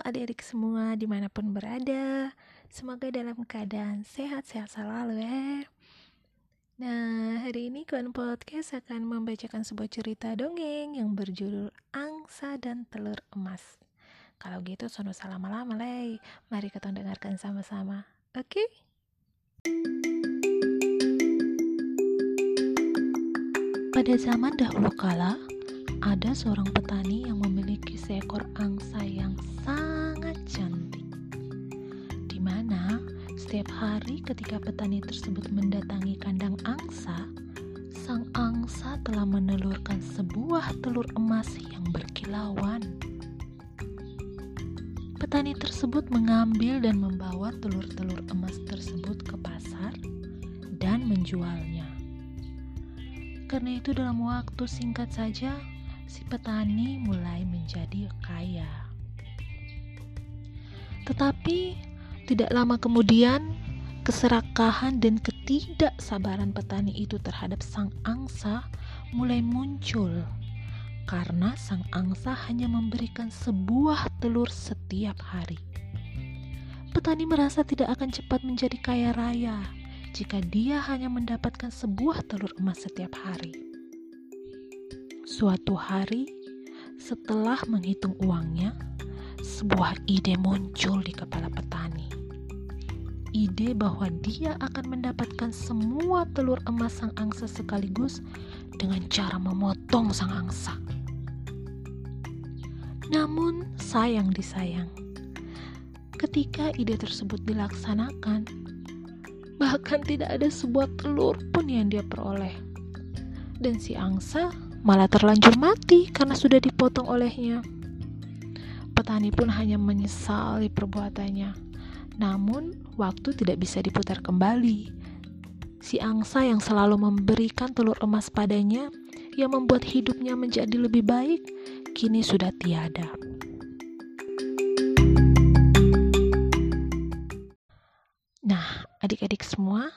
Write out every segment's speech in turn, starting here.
adik-adik semua di mana pun berada Semoga dalam keadaan sehat-sehat selalu ya Nah, hari ini Kawan Podcast akan membacakan sebuah cerita dongeng yang berjudul Angsa dan Telur Emas Kalau gitu, sono salam lama lay Mari kita dengarkan sama-sama Oke? Okay? Pada zaman dahulu kala, ada seorang petani yang memiliki seekor angsa yang sangat cantik. Di mana setiap hari ketika petani tersebut mendatangi kandang angsa, sang angsa telah menelurkan sebuah telur emas yang berkilauan. Petani tersebut mengambil dan membawa telur-telur emas tersebut ke pasar dan menjualnya. Karena itu dalam waktu singkat saja si petani mulai menjadi kaya. Tetapi tidak lama kemudian, keserakahan dan ketidaksabaran petani itu terhadap sang angsa mulai muncul karena sang angsa hanya memberikan sebuah telur setiap hari. Petani merasa tidak akan cepat menjadi kaya raya jika dia hanya mendapatkan sebuah telur emas setiap hari. Suatu hari, setelah menghitung uangnya, sebuah ide muncul di kepala petani. Ide bahwa dia akan mendapatkan semua telur emas sang angsa sekaligus dengan cara memotong sang angsa. Namun, sayang disayang, ketika ide tersebut dilaksanakan, bahkan tidak ada sebuah telur pun yang dia peroleh. Dan si angsa malah terlanjur mati karena sudah dipotong olehnya. Petani pun hanya menyesali perbuatannya. Namun, waktu tidak bisa diputar kembali. Si angsa yang selalu memberikan telur emas padanya, yang membuat hidupnya menjadi lebih baik, kini sudah tiada. Nah, adik-adik semua,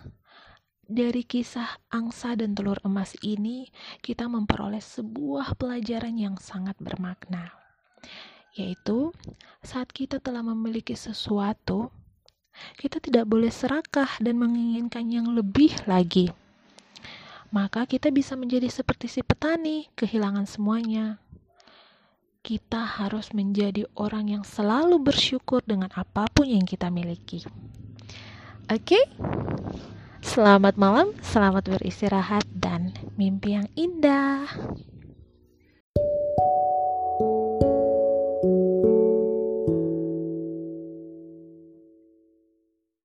dari kisah angsa dan telur emas ini, kita memperoleh sebuah pelajaran yang sangat bermakna, yaitu saat kita telah memiliki sesuatu, kita tidak boleh serakah dan menginginkan yang lebih lagi. Maka kita bisa menjadi seperti si petani, kehilangan semuanya. Kita harus menjadi orang yang selalu bersyukur dengan apa pun yang kita miliki. Oke? Okay? Selamat malam, selamat beristirahat, dan mimpi yang indah.